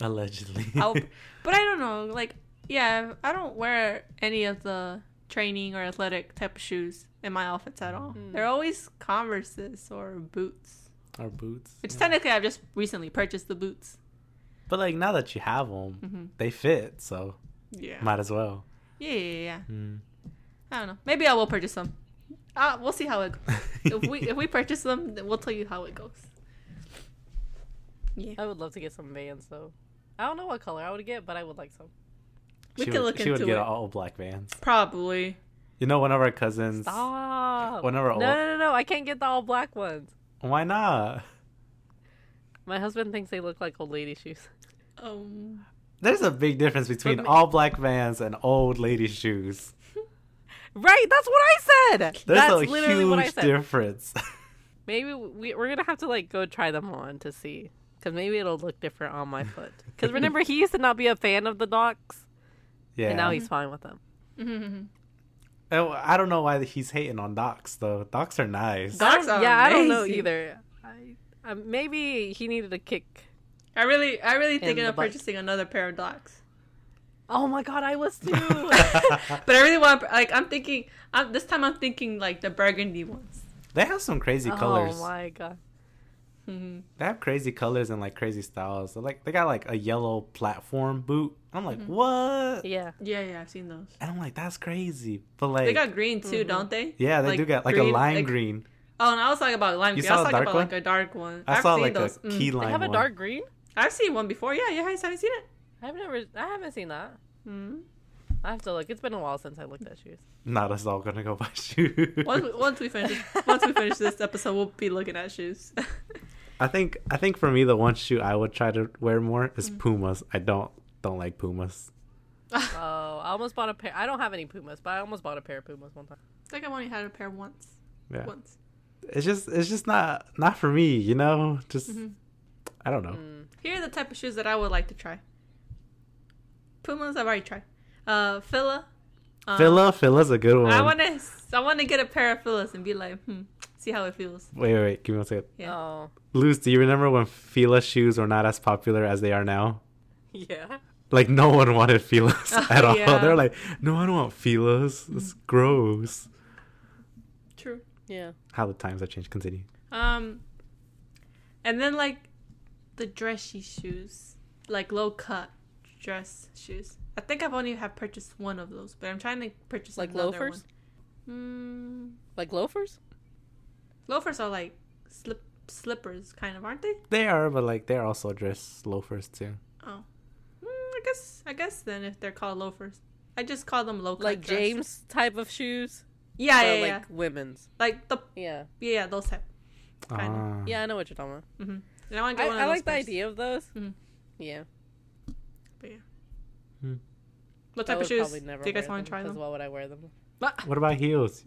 Allegedly. I'll, but I don't know. Like, yeah, I don't wear any of the training or athletic type of shoes in my outfits at all. Hmm. They're always Converses or boots. Or boots. Which yeah. technically I've just recently purchased the boots. But like now that you have them, hmm they fit, so Yeah. might as well. yeah, yeah, yeah. Mm. I don't know. Maybe I will purchase some. Uh, we'll see how it goes. if we if we purchase them, then we'll tell you how it goes. Yeah. I would love to get some Vans though. I don't know what color I would get, but I would like some. We she can would, look she would get it. all black Vans. Probably. You know, one of our cousins. Stop. Whenever no, all- no, no, no. I can't get the all black ones. Why not? My husband thinks they look like old lady shoes. Um. There's a big difference between all black Vans and old lady shoes. Right, that's what I said. There's that's a literally what I huge said. difference. Maybe we, we're gonna have to like go try them on to see, because maybe it'll look different on my foot. Because remember, he used to not be a fan of the docs, yeah. and now he's fine with them. Oh, I don't know why he's hating on docs though. Docs are nice. Doc- Docs I are yeah, I don't know either. I, uh, maybe he needed a kick. I really, I really thinking of butt. purchasing another pair of docs. Oh my god, I was too. But I really want, like, I'm thinking, I'm, this time I'm thinking like the burgundy ones. they have some crazy colors. Oh my god. Hmm They have crazy colors and like crazy styles. So, like they got like a yellow platform boot. I'm like, Mm-hmm. what? Yeah. Yeah, yeah, I've seen those. And I'm like, that's crazy. But like, They got green too, Mhm. don't they? yeah, they like do got like green, a lime like- green. Oh, and I was talking about lime You green. I saw was a talking dark about one? like a dark one. I I've saw seen like those. a Mm. key They have a one. dark green. I've seen one before. Yeah, yeah. guys haven't seen it? I've never. I haven't seen that. Hmm. I have to look. It's been a while since I looked at shoes. Not us all gonna go buy shoes. Once, we- once we finish, once we finish this episode, we'll be looking at shoes. I think I think for me the one shoe I would try to wear more is Mm. Pumas. I don't don't like Pumas. Oh, I almost bought a pair. I don't have any Pumas, but I almost bought a pair of Pumas one time. I think I've only had a pair once. Yeah. Once. It's just it's just not not for me, you know? Just Mhm. I don't know. Mm. Here are the type of shoes that I would like to try. Pumas, I've already tried. Uh, Fila. Um, Fila, Fila's a good one. I want to. I want to get a pair of Filas and be like, hmm, see how it feels. Wait, wait, wait, give me one second. Yeah. Oh, Luz, do you remember when Fila shoes were not as popular as they are now? yeah. Like no one wanted Filas Oh, at all. yeah. They're like, no, I don't want Filas. It's gross. True. Yeah. How the times have changed. Continue. Um, and then like the dressy shoes, like low cut dress shoes. I think I've only have purchased one of those, but I'm trying to purchase Like loafers? One. Like loafers? Loafers are like slip slippers, kind of, aren't they? They are, but like they're also dress loafers too. Oh, mm, I guess. I guess then if they're called loafers, I just call them low. Like dress. James type of shoes? Yeah, but yeah, like yeah. women's. Like the Yeah. yeah, yeah those type. Kinda. Ah. Yeah, I know what you're talking about. Mm-hmm. And I want to I, one of I those like the idea of those. Mhm. Yeah. But yeah. Hmm. What type of shoes probably never do you guys want to try Because them? why would I wear them? What about heels?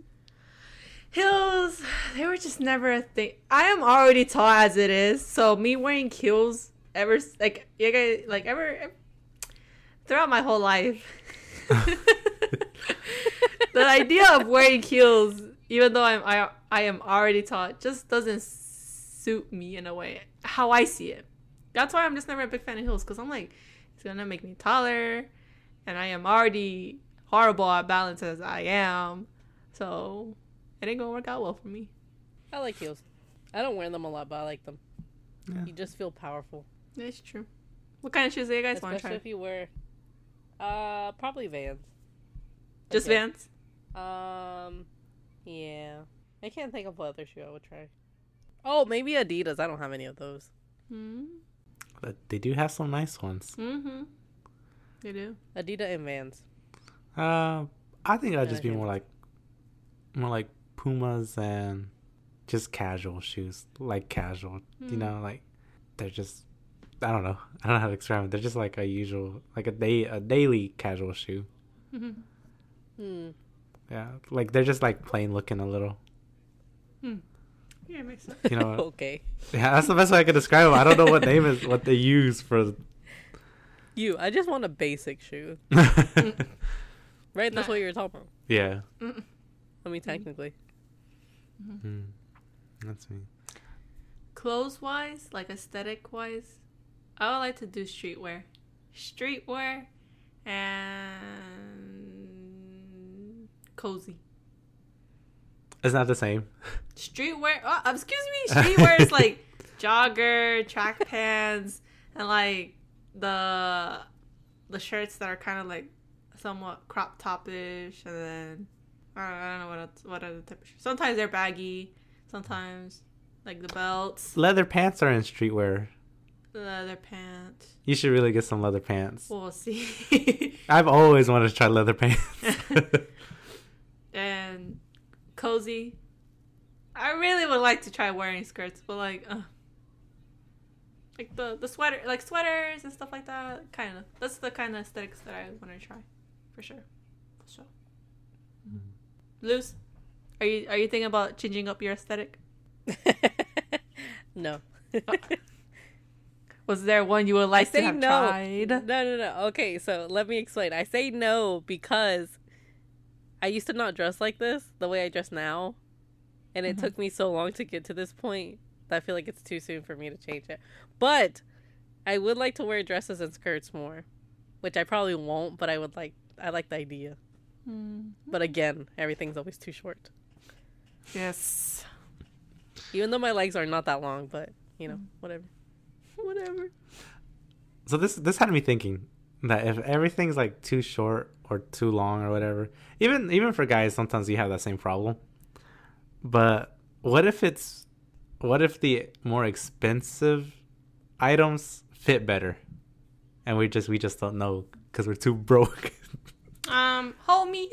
Heels, they were just never a thing. I am already tall as it is, so me wearing heels ever like you guys like ever, ever throughout my whole life. the idea of wearing heels, even though I'm I I am already tall, just doesn't suit me in a way how I see it. That's why I'm just never a big fan of heels because I'm like it's gonna make me taller, and I am already horrible at balance as I am, so it ain't gonna work out well for me. I like heels. I don't wear them a lot, but I like them. Yeah. You just feel powerful, That's true. What kind of shoes do you guys want to especially try? if you wear. Uh, probably Vans. Just Okay. Vans. Um, yeah. I can't think of what other shoe I would try. Oh, maybe Adidas. I don't have any of those. Mm-hmm. But they do have some nice ones. Mm-hmm. They do. Adidas and Vans. Uh, I think I'd And just be more like, more like Pumas and just casual shoes, like casual. You Hmm. know, like they're just. I don't know. I don't know how to describe it. They're just like a usual, like a day, a daily casual shoe. Mm-hmm. Hmm. Yeah, like they're just like plain looking a little. Yeah, it makes sense. You know, okay. yeah, that's the best way I could describe them. I don't know what name is what they use for. You. I just want a basic shoe. Right? That's Nah. what you were talking about. yeah, I mean, technically. Mm, that's me. Clothes wise, like aesthetic wise, I would like to do streetwear. Streetwear and cozy. It's not the same. Streetwear. Oh, excuse me. Streetwear is like jogger, track pants, and like the the shirts that are kind of like somewhat crop topish, and then I don't, I don't know what else, what other type of shirts. Sometimes they're baggy. Sometimes like the belts, Leather pants are in streetwear. leather pants. You should really get some leather pants. We'll see. I've always wanted to try leather pants. and cozy. I really would like to try wearing skirts, but like, uh, like the the sweater, like sweaters and stuff like that. Kind of. That's the kind of aesthetics that I want to try, for sure. For sure. Luz, are you are you thinking about changing up your aesthetic? no. Was there one you would like to have no. tried? No, no, no. Okay, so let me explain. I say no because I used to not dress like this the way I dress now. And it Mhm. took me so long to get to this point that I feel like it's too soon for me to change it. But I would like to wear dresses and skirts more, which I probably won't, but I would like I like the idea. Mm. But again, everything's always too short. Yes. Even though my legs are not that long, but you know, whatever. Whatever. so this this had me thinking that if everything's like too short or too long or whatever, even even for guys, sometimes you have that same problem. But what if it's what if the more expensive items fit better, and we just we just don't know because we're too broke. Um, homie,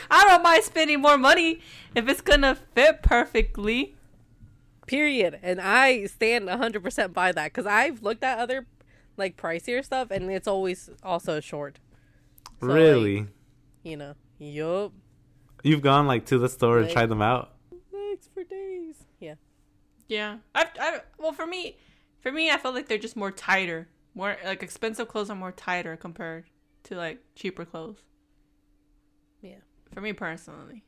I don't mind spending more money if it's gonna fit perfectly. Period. And I stand 100% by that because I've looked at other like pricier stuff and it's always also short. So, like, really, you know, yup. you've gone like to the store and tried them out. Legs for days. Yeah. Yeah, I've, I've, well, for me, for me, I felt like they're just more tighter. More like expensive clothes are more tighter compared to like cheaper clothes. Yeah. For me personally,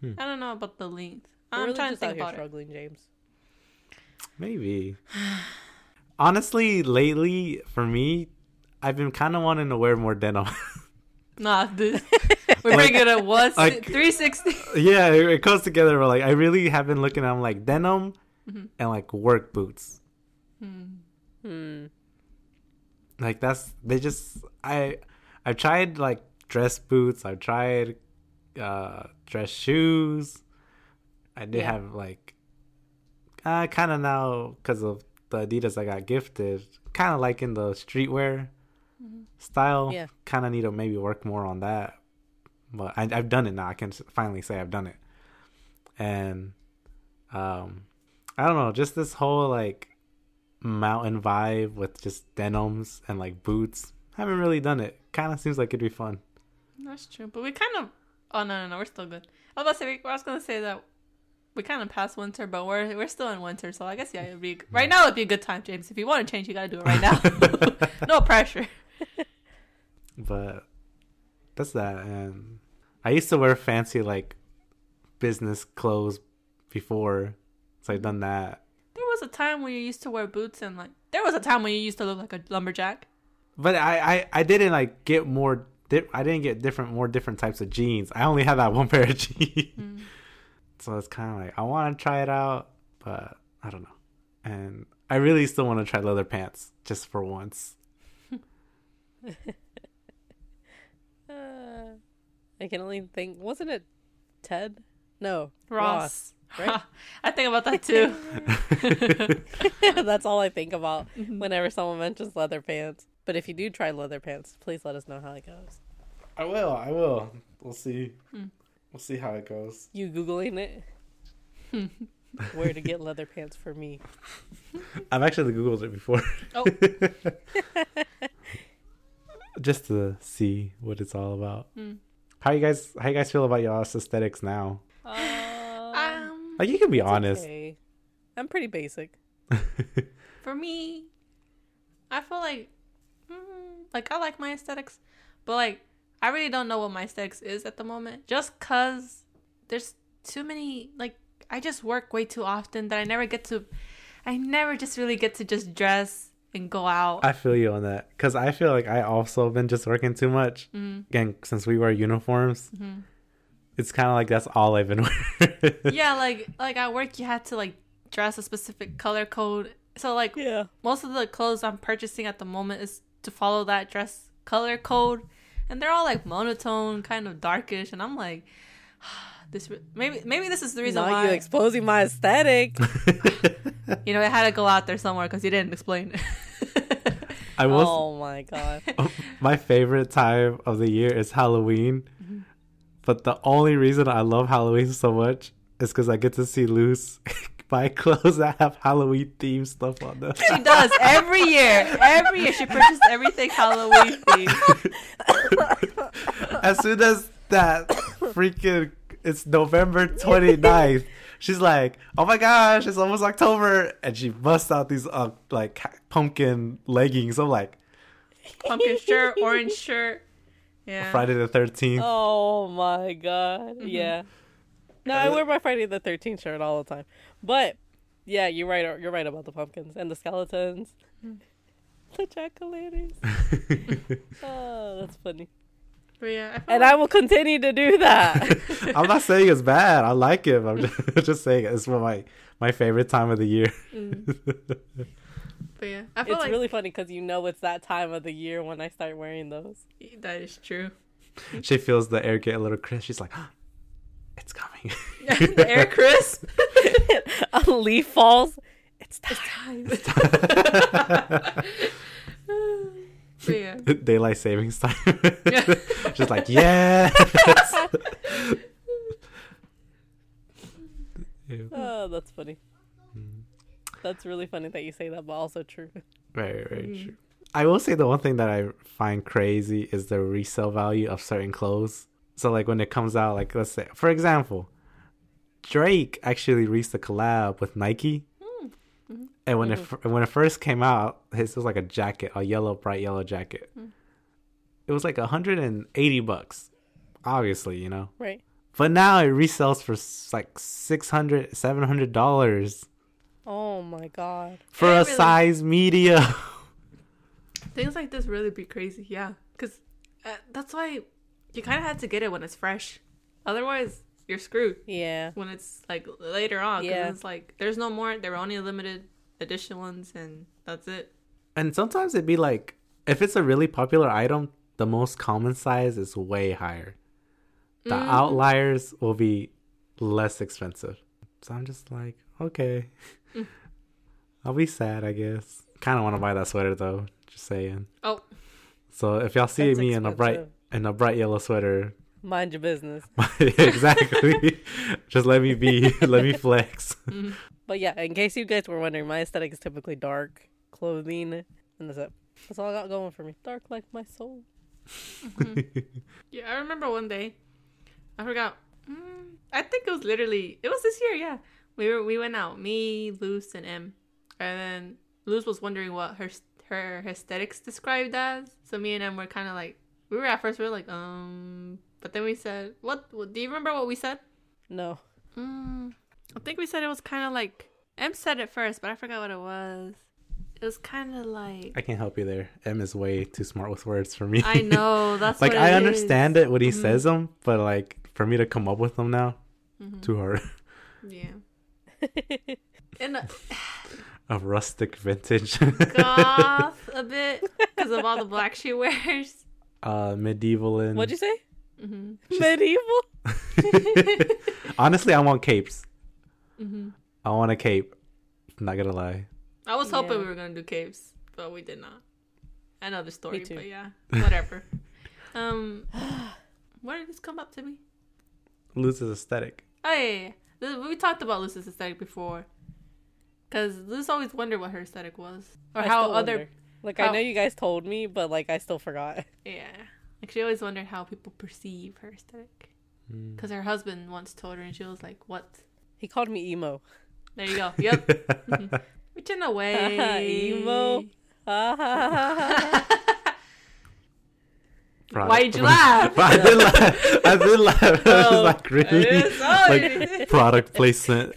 Hmm. I don't know about the length. We're I'm really trying to just out think here about it. struggling, James. Maybe. Honestly, lately for me, I've been kind of wanting to wear more denim. Nah, dude. We're bringing it once Like- 360. yeah, it, it goes together. But like, I really have been looking at like denim Mhm. and like work boots. Hmm. Hmm. Like that's they just I I've tried like dress boots. I've tried uh dress shoes. I did Yeah. have like uh kind of now because of the Adidas I got gifted. Kind of like in the streetwear style. Yeah. Kind of need to maybe work more on that. But I, I've done it now. I can finally say I've done it. And um, I don't know, just this whole like mountain vibe with just denims and like boots. Haven't really done it. Kind of seems like it'd be fun. That's true, but we kind of. Oh no, no, no, we're still good. I was say. I was gonna say that we kind of passed winter, but we're we're still in winter, so I guess yeah, it'd be right now. It'd be a good time, James. If you want to change, you gotta do it right now. no pressure. But that's that. And I used to wear fancy like business clothes before, so I've done that. There was a time when you used to wear boots and like there was a time when you used to look like a lumberjack. But I, I, I didn't like get more. Di- I didn't get different, more different types of jeans. I only had that one pair of jeans, Mm. so it's kind of like I want to try it out, but I don't know. And I really still want to try leather pants just for once. Uh, I can only think. Wasn't it Ted? No, Ross. right? I think about that too. That's all I think about Mm-hmm. whenever someone mentions leather pants. But if you do try leather pants, please let us know how it goes. I will. I will. We'll see. Hmm. We'll see how it goes. You googling it? Where to get leather pants for me? I've actually googled it before. Oh. just to see what it's all about. Hmm. How you guys? How you guys feel about y'all's aesthetics now? Um, Um, Like you can be honest. okay. I'm pretty basic. for me, I feel like, like I like my aesthetics, but like I really don't know what my aesthetics is at the moment. Just cause there's too many. Like I just work way too often that I never get to. I never just really get to just dress and go out. I feel you on that because I feel like I also been just working too much. Mm, Again, since we wear uniforms, mhm. it's kind of like that's all I've been wearing. yeah, like like at work you had to like dress a specific color code. So like Yeah. most of the clothes I'm purchasing at the moment is to follow that dress color code, and they're all like monotone, kind of darkish, and I'm like, this maybe maybe this is the reason Now why you exposing my aesthetic. you know it had to go out there somewhere because you didn't explain. I was oh my god. Oh, my favorite time of the year is Halloween, mm-hmm. but the only reason I love Halloween so much is because I get to see Luz buy clothes that have Halloween themed stuff on them. she does every year. Every year she purchases everything Halloween themed. as soon as that freaking it's November 29th, she's like, "Oh my gosh, it's almost October," and she busts out these uh, like pumpkin leggings. I'm like, Pumpkin shirt, orange shirt. Yeah. Friday the 13th. Oh my god. Mm-hmm. Yeah. No, I wear my Friday the Thirteenth shirt all the time. But yeah, you're right. You're right about the pumpkins and the skeletons, Mm. the jack o' lanterns. Oh, that's funny. But yeah, I And like- I will continue to do that. I'm not saying it's bad. I like it. I'm just, just saying it's one of my my favorite time of the year. but yeah, I feel it's like really funny because you know it's that time of the year when I start wearing those. that is true. she feels the air get a little crisp. She's like, it's coming. the air crisp. a leaf falls. It's time. But yeah. Daylight savings time. Yeah. She's like. Ew. Oh, that's funny. That's really funny that you say that, but also true. Very, very Mm. true. I will say the one thing that I find crazy is the resale value of certain clothes. So, like when it comes out, like let's say, for example, Drake actually reached a collab with Nike, Mm-hmm. and when it when it first came out, his was like a jacket, a yellow, bright yellow jacket. Mm. It was like hundred and eighty bucks, obviously, you know. Right. But now it resells for like 600 700 dollars Oh my god. for Yeah, a really. size medium. Things like this really be crazy, yeah. Because uh, that's why you kind of had to get it when it's fresh. Otherwise, you're screwed Yeah. when it's like later on. Because Yeah. it's like there's no more. There were only limited edition ones, and that's it. And sometimes it'd be like, if it's a really popular item, the most common size is way higher. The Mhm. outliers will be less expensive. So I'm just like, okay. Mm. I'll be sad, I guess. Kind of want to buy that sweater though. Just saying. Oh, So if y'all see That's me in a bright expensive. in a bright yellow sweater, Mind your business. exactly. just let me be. let me flex. mhm. But yeah, in case you guys were wondering, my aesthetic is typically dark clothing, and that's it. That's all I got going for me. Dark like my soul. yeah. I remember one day, I forgot. Mm, I think it was literally it was this year. Yeah, we were we went out. Me, Luz, and M, and then Luz was wondering what her her aesthetics described as. So me and M were kind of like we were at first we were like um, but then we said what, what? Do you remember what we said? No. Mm, I think we said it was kind of like M said it first, but I forgot what it was. It was kind of like I can't help you there. M is way too smart with words for me. I know that's like what I it understand is. it when he Mhm. says them, but like for me to come up with them now, Mhm. too hard. Yeah. And uh, A rustic vintage, goth a bit because of all the black she wears. Uh, medieval and. What'd you say? hmm Medieval? Honestly, I want capes. hmm I want a cape. Not gonna lie. I was hoping Yeah. we were gonna do capes, but we did not. Another story, too. but yeah, whatever. um, where did this come up to me? Luz's aesthetic. Oh yeah, yeah, yeah. We talked about Lucy's aesthetic before. Cause Luz always wondered what her aesthetic was, or I how other wonder. Like how- I know you guys told me, but like I still forgot. yeah. Like she always wondered how people perceive her aesthetic. Mm. Cause her husband once told her, and she was like, "What?" He called me emo. There you go. Yep. Mhm. Which in a way, Emo. Product. Why'd you laugh? I did laugh. I did laugh. I was Oh, like, really? it is- oh, like product placement.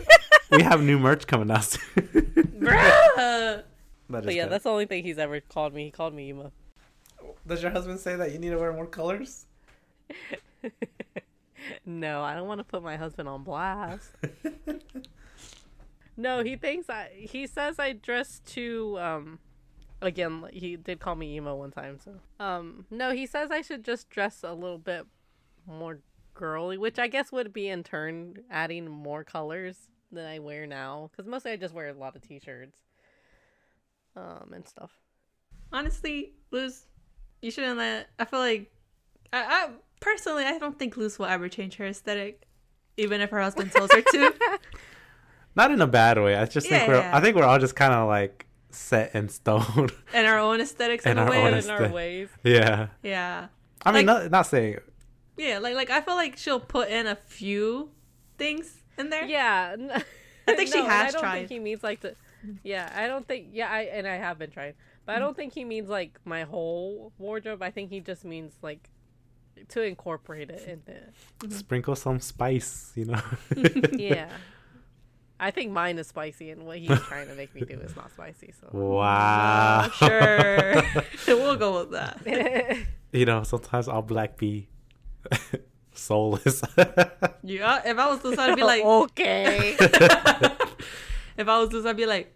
we have new merch coming out soon. Bruh. That but yeah, good. that's the only thing he's ever called me. He called me emo. Does your husband say that you need to wear more colors? No, I don't want to put my husband on blast. no, he thinks I. He says I dress too. Um, again, he did call me emo one time. So, um, no, he says I should just dress a little bit more girly, which I guess would be in turn adding more colors than I wear now. Because mostly I just wear a lot of t-shirts, um, and stuff. Honestly, Luz, you shouldn't let. I feel like, I, I personally, I don't think Luz will ever change her aesthetic, even if her husband tells her to. Not in a bad way. I just think we're. Yeah. I think we're all just kind of like set in stone. and our own aesthetics in And a our way. own in Honest, our ways. yeah. yeah, I mean, Like- not not saying. yeah. Like, like I feel like she'll put in a few things in there. Yeah, n- I think she No, and I has don't tried. think he means like the. Yeah, I don't think. Yeah, I and I have been trying, but I don't think he means like my whole wardrobe. I think he just means like to incorporate it into. Mm-hmm. Sprinkle some spice, you know. Yeah, I think mine is spicy, and what he's trying to make me do is not spicy. So. Wow. Sure, we'll go with that. you know, sometimes I'll black be soulless. Yeah, if I was Luz, I'd be like, okay. If I was Luz, I'd be like,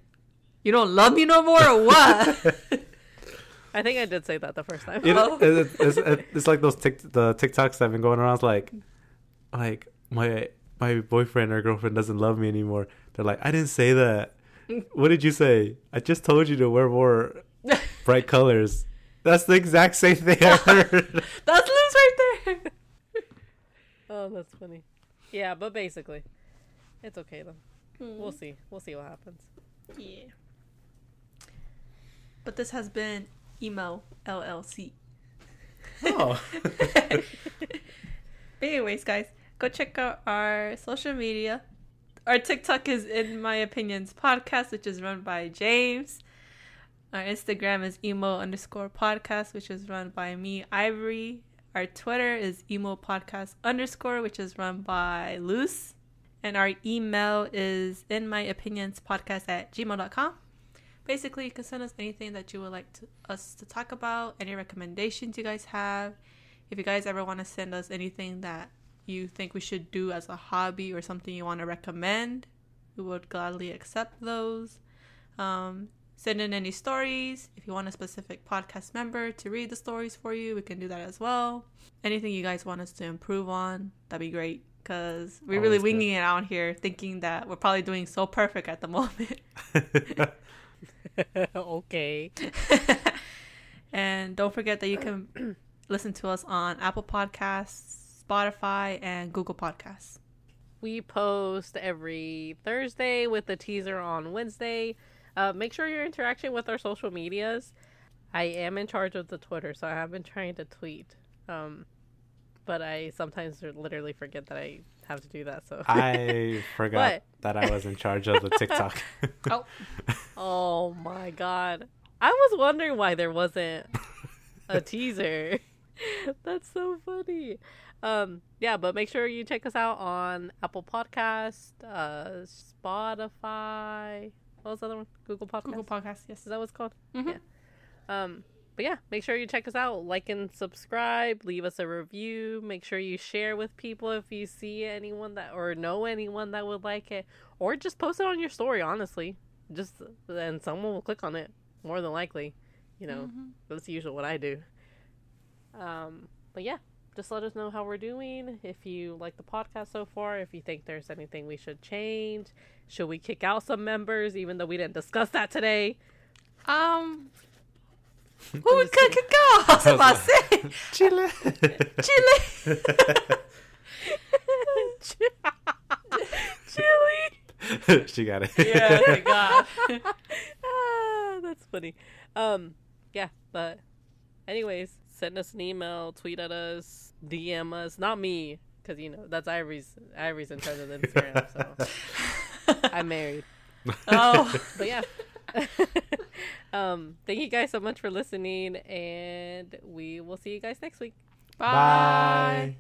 you don't love me no more or what? I think I did say that the first time. you know, it, it's, it's, it's like those tic, the TikToks that have been going around. It's like, like my my boyfriend or girlfriend doesn't love me anymore. They're like, I didn't say that. What did you say? I just told you to wear more bright colors. That's the exact same thing I heard. That's Luz right there. Oh, that's funny. Yeah, but basically, it's okay though. Hmm. We'll see. We'll see what happens. Yeah. But this has been IMO LLC. oh. But anyways, guys, go check out our social media. Our TikTok is in my opinions podcast, which is run by James. Our Instagram is IMO underscore podcast, which is run by me, Ivory. Our Twitter is IMO podcast underscore, which is run by Luz. And our email is in my opinions podcast at gmail.com. Basically, you can send us anything that you would like to, us to talk about, any recommendations you guys have. If you guys ever want to send us anything that you think we should do as a hobby or something you want to recommend, we would gladly accept those. Um, send in any stories. If you want a specific podcast member to read the stories for you, we can do that as well. Anything you guys want us to improve on, that'd be great. Because we're really Always good. winging it out here, thinking that we're probably doing so perfect at the moment. okay. and don't forget that you can listen to us on Apple Podcasts, Spotify, and Google Podcasts. We post every Thursday with a teaser on Wednesday. Uh, make sure you're interacting with our social medias. I am in charge of the Twitter, so I have been trying to tweet. Um, but I sometimes literally forget that I have to do that. So I forgot that I was in charge of the TikTok. Oh, Oh my god. I was wondering why there wasn't a teaser. That's so funny. um, yeah, but make sure you check us out on Apple Podcast, uh, Spotify. What was the other one? Google Podcast. Google Podcast. Yes. Is that what it's called? Mhm. Yeah. Um, but yeah, make sure you check us out. Like and subscribe. Leave us a review. Make sure you share with people if you see anyone that or know anyone that would like it, or just post it on your story. Honestly, just and someone will click on it more than likely. You know, Mhm. that's usually what I do. Um, but yeah, just let us know how we're doing. If you like the podcast so far, if you think there's anything we should change, should we kick out some members, even though we didn't discuss that today. Um. Who would could could go? I was about to say Chile. Chile. Chili. she got it. yeah. Thank God. ah, that's funny. Um, yeah, but anyways, send us an email, tweet at us, DM us. Not me, because you know that's Ivory's. Ivory's in charge of Instagram, so I'm married. oh. But yeah. um, thank you guys so much for listening, and we will see you guys next week. Bye. Bye.